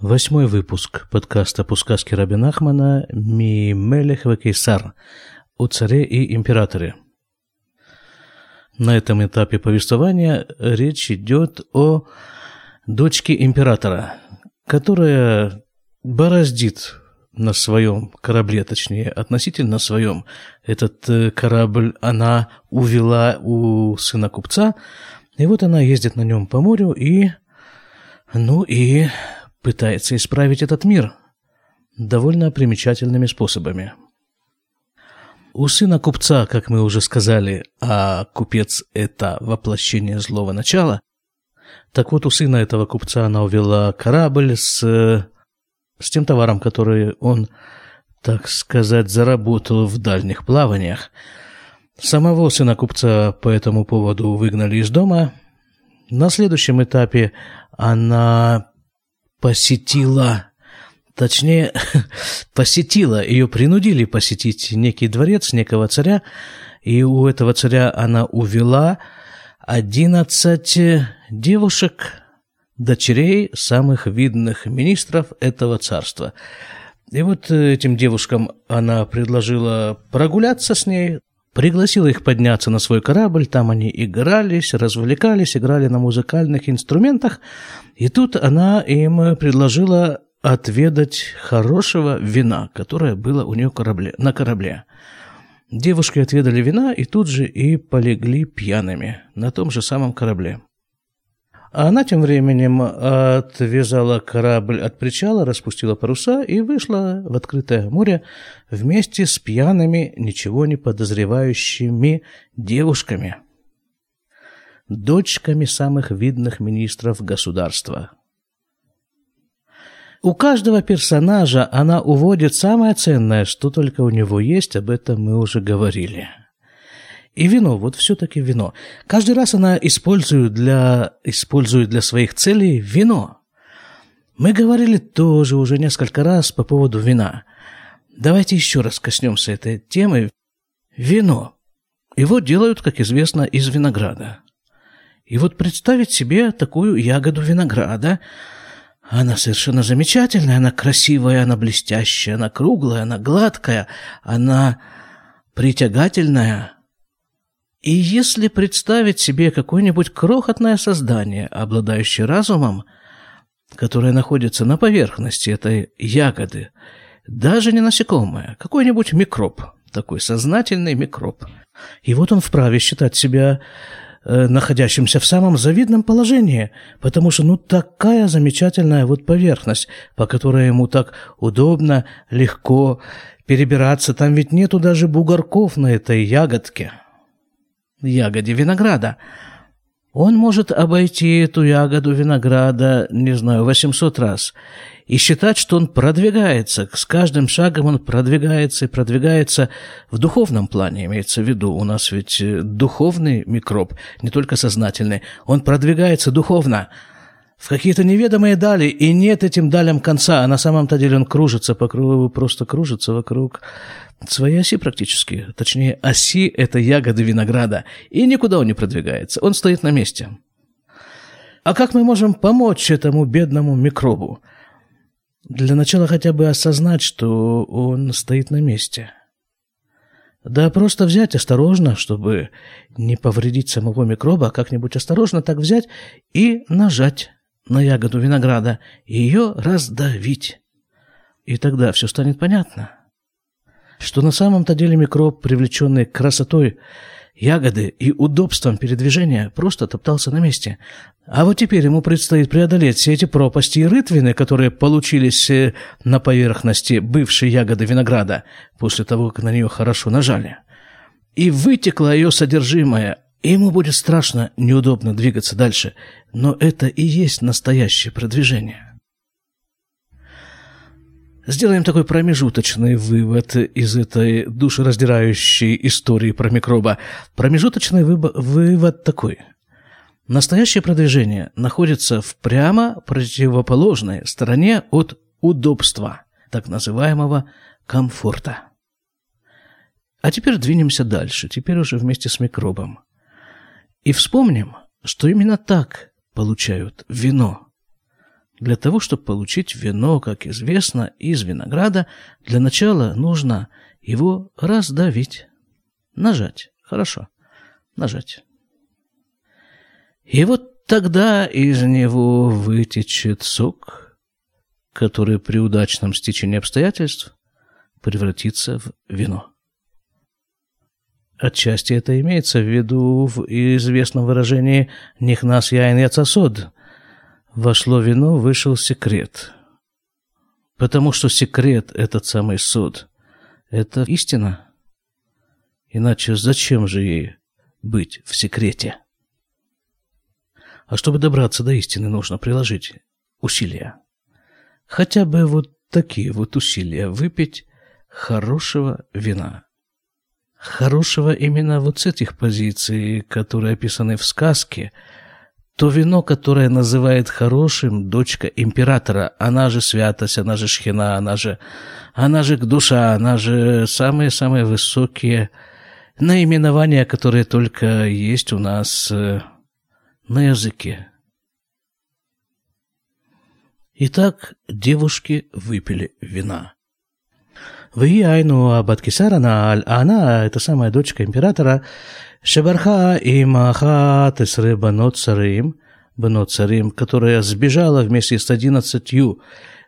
Восьмой выпуск подкаста по сказке Рабин Ахмана «Ми Мелех Кейсар» о царе и императоре. На этом этапе повествования речь идет о дочке императора, которая бороздит на своем корабле, точнее, относительно своем. Этот э, корабль она увела у сына купца, и вот она ездит на нем по морю и... Ну и пытается исправить этот мир довольно примечательными способами. У сына купца, как мы уже сказали, а купец – это воплощение злого начала, так вот у сына этого купца она увела корабль с, с тем товаром, который он, так сказать, заработал в дальних плаваниях. Самого сына купца по этому поводу выгнали из дома. На следующем этапе она посетила, точнее, посетила, ее принудили посетить некий дворец некого царя, и у этого царя она увела одиннадцать девушек, дочерей самых видных министров этого царства. И вот этим девушкам она предложила прогуляться с ней, пригласила их подняться на свой корабль, там они игрались, развлекались, играли на музыкальных инструментах, и тут она им предложила отведать хорошего вина, которое было у нее корабле, на корабле. Девушки отведали вина и тут же и полегли пьяными на том же самом корабле. А она тем временем отвязала корабль от причала, распустила паруса и вышла в открытое море вместе с пьяными, ничего не подозревающими девушками, дочками самых видных министров государства. У каждого персонажа она уводит самое ценное, что только у него есть, об этом мы уже говорили – и вино, вот все-таки вино. Каждый раз она использует для, использует для своих целей вино. Мы говорили тоже уже несколько раз по поводу вина. Давайте еще раз коснемся этой темы. Вино. Его делают, как известно, из винограда. И вот представить себе такую ягоду винограда, она совершенно замечательная, она красивая, она блестящая, она круглая, она гладкая, она притягательная – и если представить себе какое-нибудь крохотное создание, обладающее разумом, которое находится на поверхности этой ягоды, даже не насекомое, какой-нибудь микроб, такой сознательный микроб. И вот он вправе считать себя э, находящимся в самом завидном положении, потому что ну такая замечательная вот поверхность, по которой ему так удобно, легко перебираться, там ведь нету даже бугорков на этой ягодке ягоде винограда. Он может обойти эту ягоду винограда, не знаю, 800 раз, и считать, что он продвигается, с каждым шагом он продвигается и продвигается в духовном плане, имеется в виду. У нас ведь э, духовный микроб, не только сознательный, он продвигается духовно – в какие-то неведомые дали, и нет этим далям конца, а на самом-то деле он кружится по кругу, просто кружится вокруг своей оси практически. Точнее, оси – это ягоды винограда, и никуда он не продвигается, он стоит на месте. А как мы можем помочь этому бедному микробу? Для начала хотя бы осознать, что он стоит на месте. Да просто взять осторожно, чтобы не повредить самого микроба, а как-нибудь осторожно так взять и нажать на ягоду винограда и ее раздавить. И тогда все станет понятно, что на самом-то деле микроб, привлеченный красотой ягоды и удобством передвижения, просто топтался на месте. А вот теперь ему предстоит преодолеть все эти пропасти и рытвины, которые получились э, на поверхности бывшей ягоды винограда после того, как на нее хорошо нажали. И вытекло ее содержимое, и ему будет страшно, неудобно двигаться дальше, но это и есть настоящее продвижение. Сделаем такой промежуточный вывод из этой душераздирающей истории про микроба. Промежуточный вывод такой. Настоящее продвижение находится в прямо противоположной стороне от удобства, так называемого комфорта. А теперь двинемся дальше, теперь уже вместе с микробом. И вспомним, что именно так получают вино. Для того, чтобы получить вино, как известно, из винограда, для начала нужно его раздавить. Нажать. Хорошо. Нажать. И вот тогда из него вытечет сок, который при удачном стечении обстоятельств превратится в вино. Отчасти это имеется в виду в известном выражении «нихнас яин яцасод» Вошло вино, вышел секрет. Потому что секрет – этот самый суд. Это истина. Иначе зачем же ей быть в секрете? А чтобы добраться до истины, нужно приложить усилия. Хотя бы вот такие вот усилия выпить хорошего вина. Хорошего именно вот с этих позиций, которые описаны в сказке – то вино, которое называет хорошим дочка императора, она же святость, она же шхина, она же, она же душа, она же самые-самые высокие наименования, которые только есть у нас э, на языке. Итак, девушки выпили вина. Вы Айну Абаткисарана, а она, эта самая дочка императора, Шебарха и Исребанот Царим, Банот Царим, которая сбежала вместе с одиннадцатью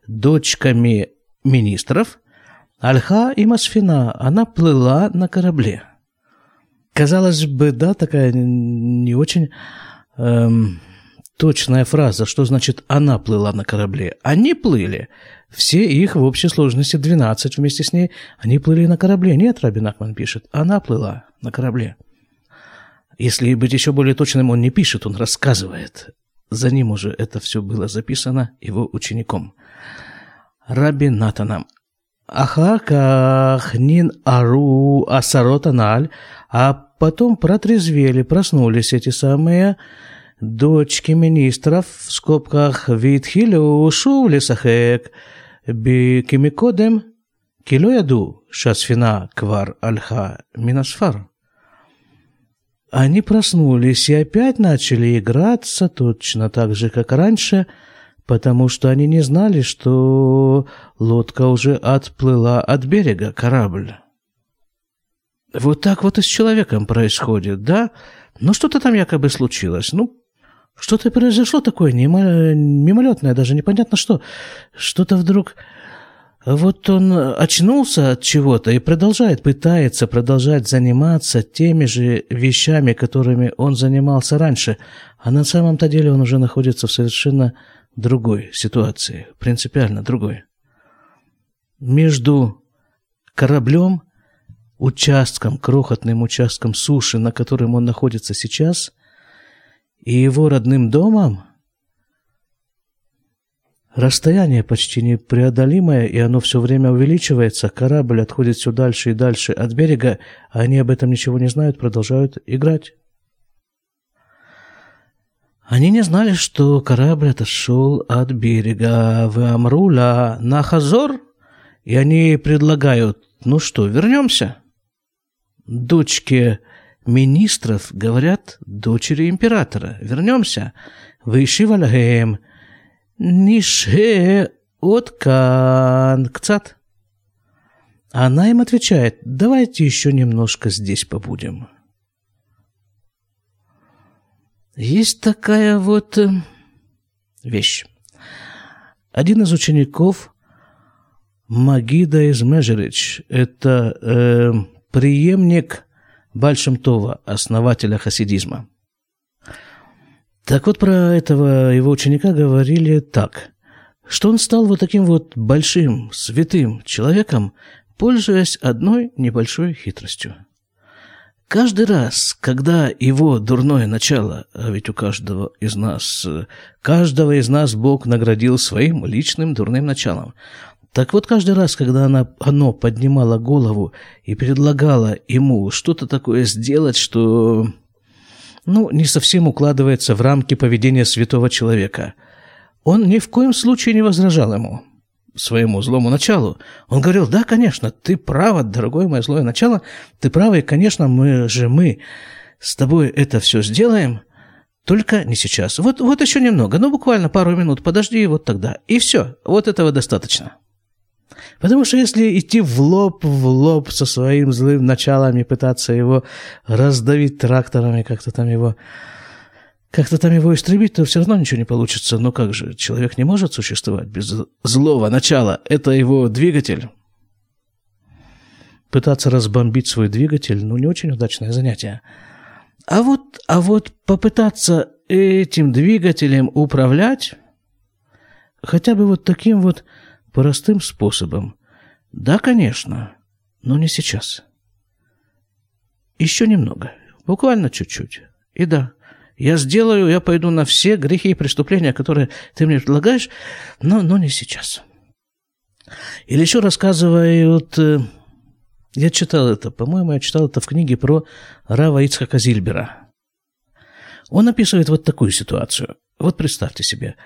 дочками министров, Альха и Масфина, она плыла на корабле. Казалось бы, да, такая не очень эм, точная фраза, что значит «она плыла на корабле». Они плыли. Все их в общей сложности 12 вместе с ней. Они плыли на корабле. Нет, Рабин Ахман пишет, она плыла на корабле. Если быть еще более точным, он не пишет, он рассказывает. За ним уже это все было записано его учеником. Раби Натаном. Ахаках нин ару асаротаналь, а потом протрезвели, проснулись эти самые дочки министров, в скобках Витхилю лисахек, бикимикодем, кило яду, шасфина квар альха минасфар. Они проснулись и опять начали играться точно так же, как раньше, потому что они не знали, что лодка уже отплыла от берега, корабль. Вот так вот и с человеком происходит, да? Ну, что-то там якобы случилось. Ну, что-то произошло такое мимолетное, даже непонятно что. Что-то вдруг вот он очнулся от чего-то и продолжает, пытается продолжать заниматься теми же вещами, которыми он занимался раньше, а на самом-то деле он уже находится в совершенно другой ситуации, принципиально другой. Между кораблем, участком, крохотным участком суши, на котором он находится сейчас, и его родным домом – Расстояние почти непреодолимое, и оно все время увеличивается. Корабль отходит все дальше и дальше от берега, а они об этом ничего не знают, продолжают играть. Они не знали, что корабль отошел от берега в Амрула на Хазор, и они предлагают, ну что, вернемся? Дочки министров говорят дочери императора, вернемся. Вышива лагеем – Нише от кан кцат. Она им отвечает, давайте еще немножко здесь побудем. Есть такая вот э, вещь. Один из учеников Магида из Межерич, это э, преемник Бальшемтова, основателя хасидизма. Так вот, про этого его ученика говорили так, что он стал вот таким вот большим, святым человеком, пользуясь одной небольшой хитростью. Каждый раз, когда его дурное начало, а ведь у каждого из нас, каждого из нас Бог наградил своим личным дурным началом, так вот, каждый раз, когда она, оно поднимало голову и предлагало ему что-то такое сделать, что ну, не совсем укладывается в рамки поведения святого человека. Он ни в коем случае не возражал ему, своему злому началу. Он говорил, да, конечно, ты права, дорогое мое злое начало, ты права, и, конечно, мы же мы с тобой это все сделаем, Только не сейчас. Вот, вот еще немного, ну буквально пару минут подожди, и вот тогда. И все, вот этого достаточно. Потому что если идти в лоб в лоб со своим злым началом и пытаться его раздавить тракторами, как-то там его как-то там его истребить, то все равно ничего не получится. Но как же, человек не может существовать без злого начала. Это его двигатель. Пытаться разбомбить свой двигатель, ну, не очень удачное занятие. А вот, а вот попытаться этим двигателем управлять, хотя бы вот таким вот простым способом, да, конечно, но не сейчас. Еще немного, буквально чуть-чуть. И да, я сделаю, я пойду на все грехи и преступления, которые ты мне предлагаешь, но, но не сейчас. Или еще рассказывают, э, я читал это, по-моему, я читал это в книге про Рава Ицхака Зильбера. Он описывает вот такую ситуацию. Вот представьте себе.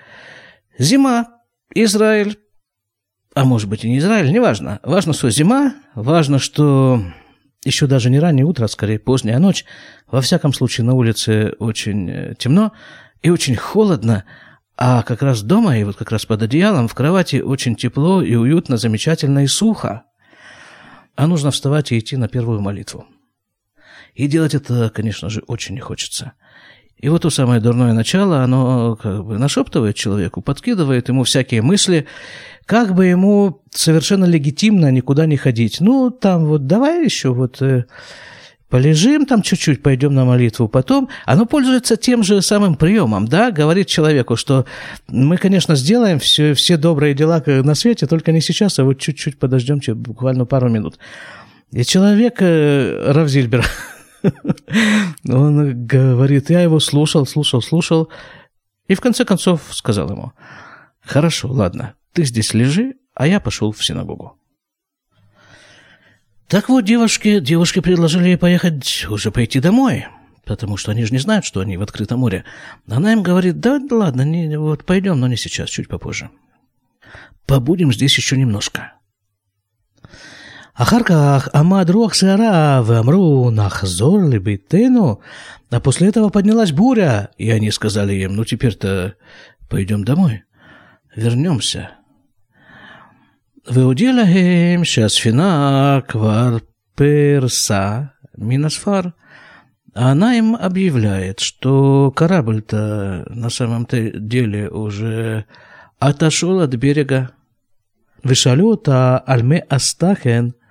Зима, Израиль, а может быть и не Израиль, неважно. Важно, что зима, важно, что еще даже не раннее утро, а скорее поздняя ночь. Во всяком случае, на улице очень э, темно и очень холодно, а как раз дома и вот как раз под одеялом в кровати очень тепло и уютно, замечательно и сухо. А нужно вставать и идти на первую молитву. И делать это, конечно же, очень не хочется – и вот то самое дурное начало, оно как бы нашептывает человеку, подкидывает ему всякие мысли, как бы ему совершенно легитимно никуда не ходить. Ну, там вот давай еще вот э, полежим там чуть-чуть, пойдем на молитву. Потом оно пользуется тем же самым приемом, да, говорит человеку, что мы, конечно, сделаем все, все добрые дела на свете, только не сейчас, а вот чуть-чуть подождем, буквально пару минут. И человек, э, Равзильбер, Он говорит, я его слушал, слушал, слушал. И в конце концов сказал ему, хорошо, ладно, ты здесь лежи, а я пошел в синагогу. Так вот, девушки, девушки предложили ей поехать, уже пойти домой, потому что они же не знают, что они в открытом море. Она им говорит, да ладно, не, вот пойдем, но не сейчас, чуть попозже. Побудем здесь еще немножко. אחר כך עמד רוח סערה, ואמרו, נחזור לביתנו. А после этого поднялась буря, и они сказали им, ну теперь-то пойдем домой, вернемся. והודיע להם שהספינה כבר פרסה מן הספר. Она им объявляет, что корабль-то на самом-то деле уже отошел от берега. Вишалюта альме астахен –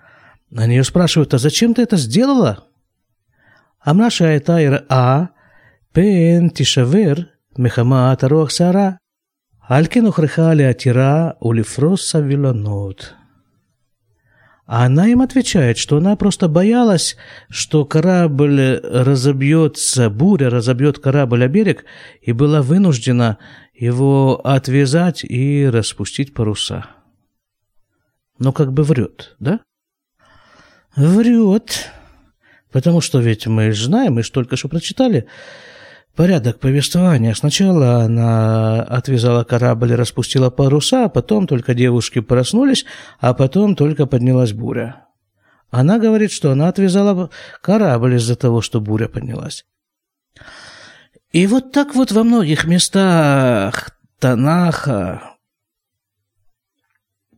на нее спрашивают, а зачем ты это сделала? אמרה שהייתה יראה פן תישבר מחמת הרוח סערה. על כן הוכרחה להתירה ולפרוס סבילונות. А она им отвечает, что она просто боялась, что корабль разобьется, буря разобьет корабль о берег, и была вынуждена его отвязать и распустить паруса. Но как бы врет, да? Врет. Потому что ведь мы знаем, мы же только что прочитали порядок повествования. Сначала она отвязала корабль и распустила паруса, а потом только девушки проснулись, а потом только поднялась буря. Она говорит, что она отвязала корабль из-за того, что буря поднялась. И вот так вот во многих местах Танаха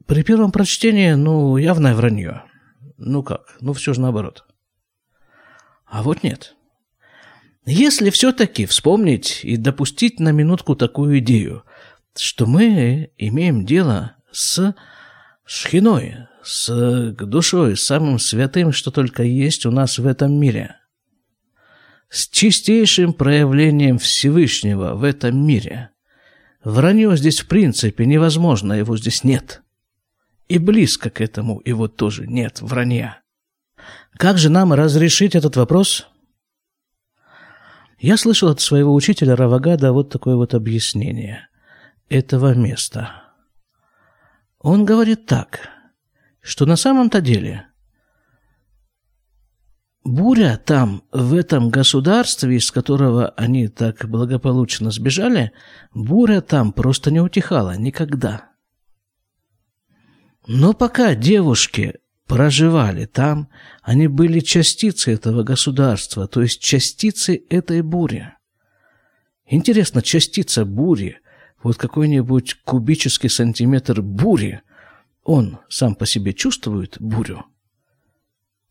при первом прочтении, ну, явное вранье. Ну как? Ну все же наоборот. А вот нет. Если все-таки вспомнить и допустить на минутку такую идею, что мы имеем дело с шхиной, с душой, с самым святым, что только есть у нас в этом мире, с чистейшим проявлением Всевышнего в этом мире. Вранье здесь в принципе невозможно, его здесь нет – и близко к этому его тоже нет вранья. Как же нам разрешить этот вопрос? Я слышал от своего учителя Равагада вот такое вот объяснение этого места. Он говорит так, что на самом-то деле буря там, в этом государстве, из которого они так благополучно сбежали, буря там просто не утихала никогда – но пока девушки проживали там, они были частицей этого государства, то есть частицей этой бури. Интересно, частица бури, вот какой-нибудь кубический сантиметр бури, он сам по себе чувствует бурю?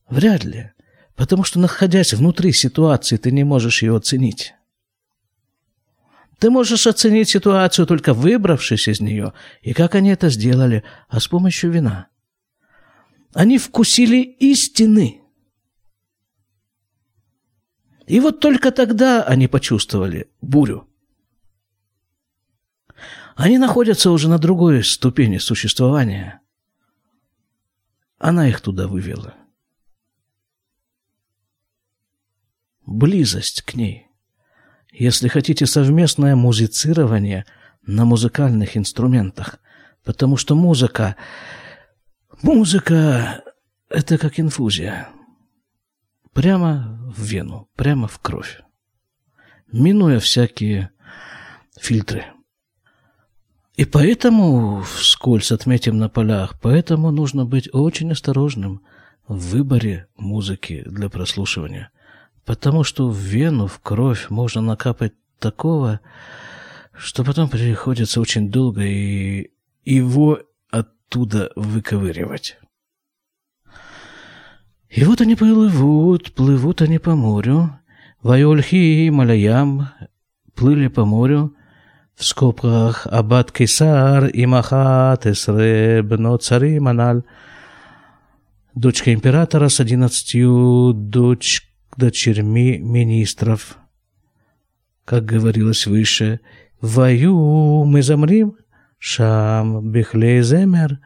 Вряд ли, потому что, находясь внутри ситуации, ты не можешь ее оценить. Ты можешь оценить ситуацию, только выбравшись из нее, и как они это сделали, а с помощью вина. Они вкусили истины. И вот только тогда они почувствовали бурю. Они находятся уже на другой ступени существования. Она их туда вывела. Близость к ней. Если хотите, совместное музицирование на музыкальных инструментах. Потому что музыка... Музыка — это как инфузия. Прямо в вену, прямо в кровь. Минуя всякие фильтры. И поэтому, вскользь отметим на полях, поэтому нужно быть очень осторожным в выборе музыки для прослушивания. Потому что в вену, в кровь можно накапать такого, что потом приходится очень долго и его оттуда выковыривать. И вот они плывут, плывут они по морю. Вайольхи и Малаям плыли по морю. В скобках Аббат Кесар и Махат Эсре Цари Маналь. Дочка императора с одиннадцатью дочь, дочерьми министров. Как говорилось выше, «Вою мы замрим, шам бихлей земер»,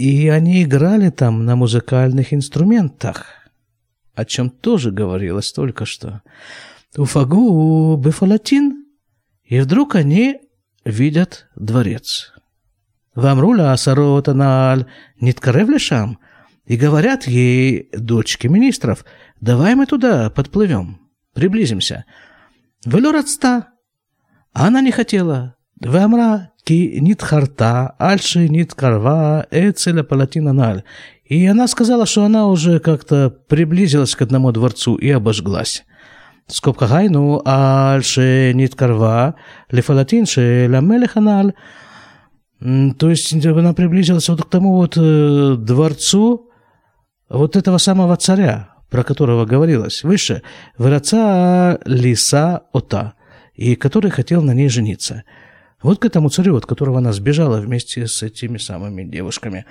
и они играли там на музыкальных инструментах, о чем тоже говорилось только что. Уфагу бефалатин. И вдруг они видят дворец. Вамруля асаротаналь ниткаревлешам. И говорят ей, дочки министров, давай мы туда подплывем, приблизимся. Велюрацта. Она не хотела. Вамра ки нит харта, альши нит карва, эцеля палатина наль. И она сказала, что она уже как-то приблизилась к одному дворцу и обожглась. скобка хайну, альше нит карва, лефалатин ше ламелеханаль. То есть она приблизилась вот к тому вот дворцу вот этого самого царя, про которого говорилось выше, Враца Лиса Ота, и который хотел на ней жениться – вот к этому царю, от которого она сбежала вместе с этими самыми девушками.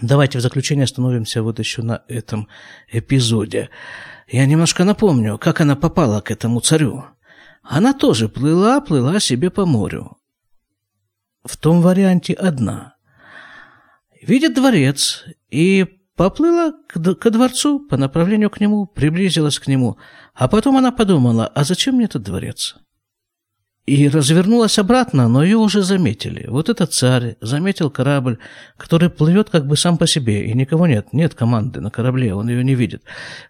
Давайте в заключение остановимся вот еще на этом эпизоде. Я немножко напомню, как она попала к этому царю. Она тоже плыла, плыла себе по морю. В том варианте одна. Видит дворец и поплыла к, ко дворцу по направлению к нему, приблизилась к нему. А потом она подумала, а зачем мне этот дворец? И развернулась обратно, но ее уже заметили. Вот этот царь заметил корабль, который плывет как бы сам по себе, и никого нет, нет команды на корабле, он ее не видит.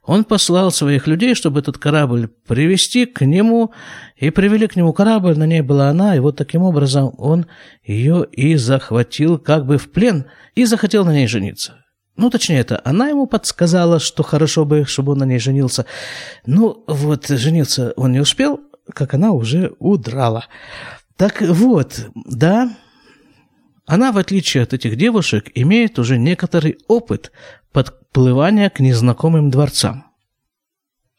Он послал своих людей, чтобы этот корабль привести к нему, и привели к нему корабль, на ней была она, и вот таким образом он ее и захватил как бы в плен, и захотел на ней жениться. Ну, точнее, это она ему подсказала, что хорошо бы, чтобы он на ней женился. Ну, вот, жениться он не успел, как она уже удрала. Так вот, да, она, в отличие от этих девушек, имеет уже некоторый опыт подплывания к незнакомым дворцам.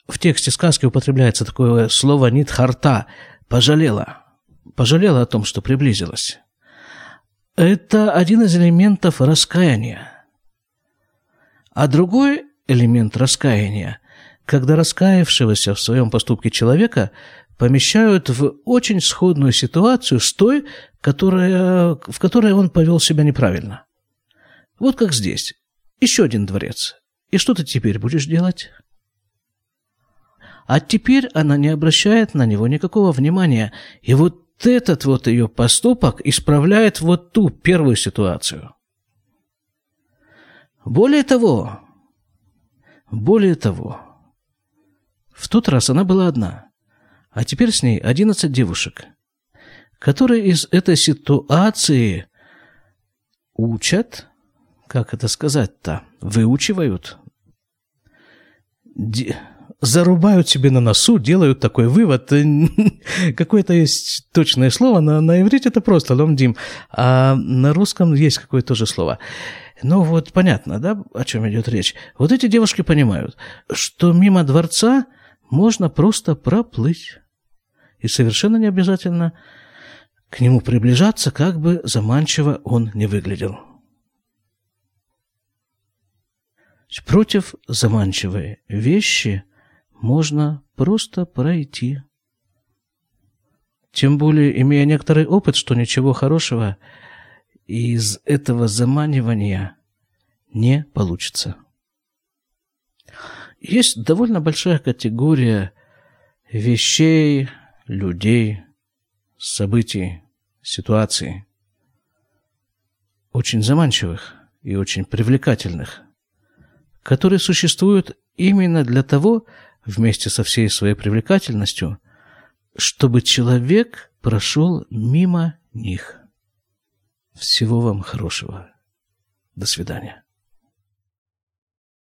В тексте сказки употребляется такое слово «нитхарта» – «пожалела». Пожалела о том, что приблизилась. Это один из элементов раскаяния. А другой элемент раскаяния, когда раскаявшегося в своем поступке человека помещают в очень сходную ситуацию с той, которая, в которой он повел себя неправильно. Вот как здесь. Еще один дворец. И что ты теперь будешь делать? А теперь она не обращает на него никакого внимания. И вот этот вот ее поступок исправляет вот ту первую ситуацию. Более того, более того, в тот раз она была одна – а теперь с ней 11 девушек, которые из этой ситуации учат, как это сказать-то, выучивают, де, зарубают себе на носу, делают такой вывод. Какое-то есть точное слово, на, на иврите это просто ломдим, а на русском есть какое-то тоже слово. Ну вот понятно, да, о чем идет речь. Вот эти девушки понимают, что мимо дворца можно просто проплыть. И совершенно не обязательно к нему приближаться, как бы заманчиво он не выглядел. Против заманчивой вещи можно просто пройти. Тем более, имея некоторый опыт, что ничего хорошего из этого заманивания не получится. Есть довольно большая категория вещей, людей, событий, ситуаций, очень заманчивых и очень привлекательных, которые существуют именно для того, вместе со всей своей привлекательностью, чтобы человек прошел мимо них. Всего вам хорошего. До свидания.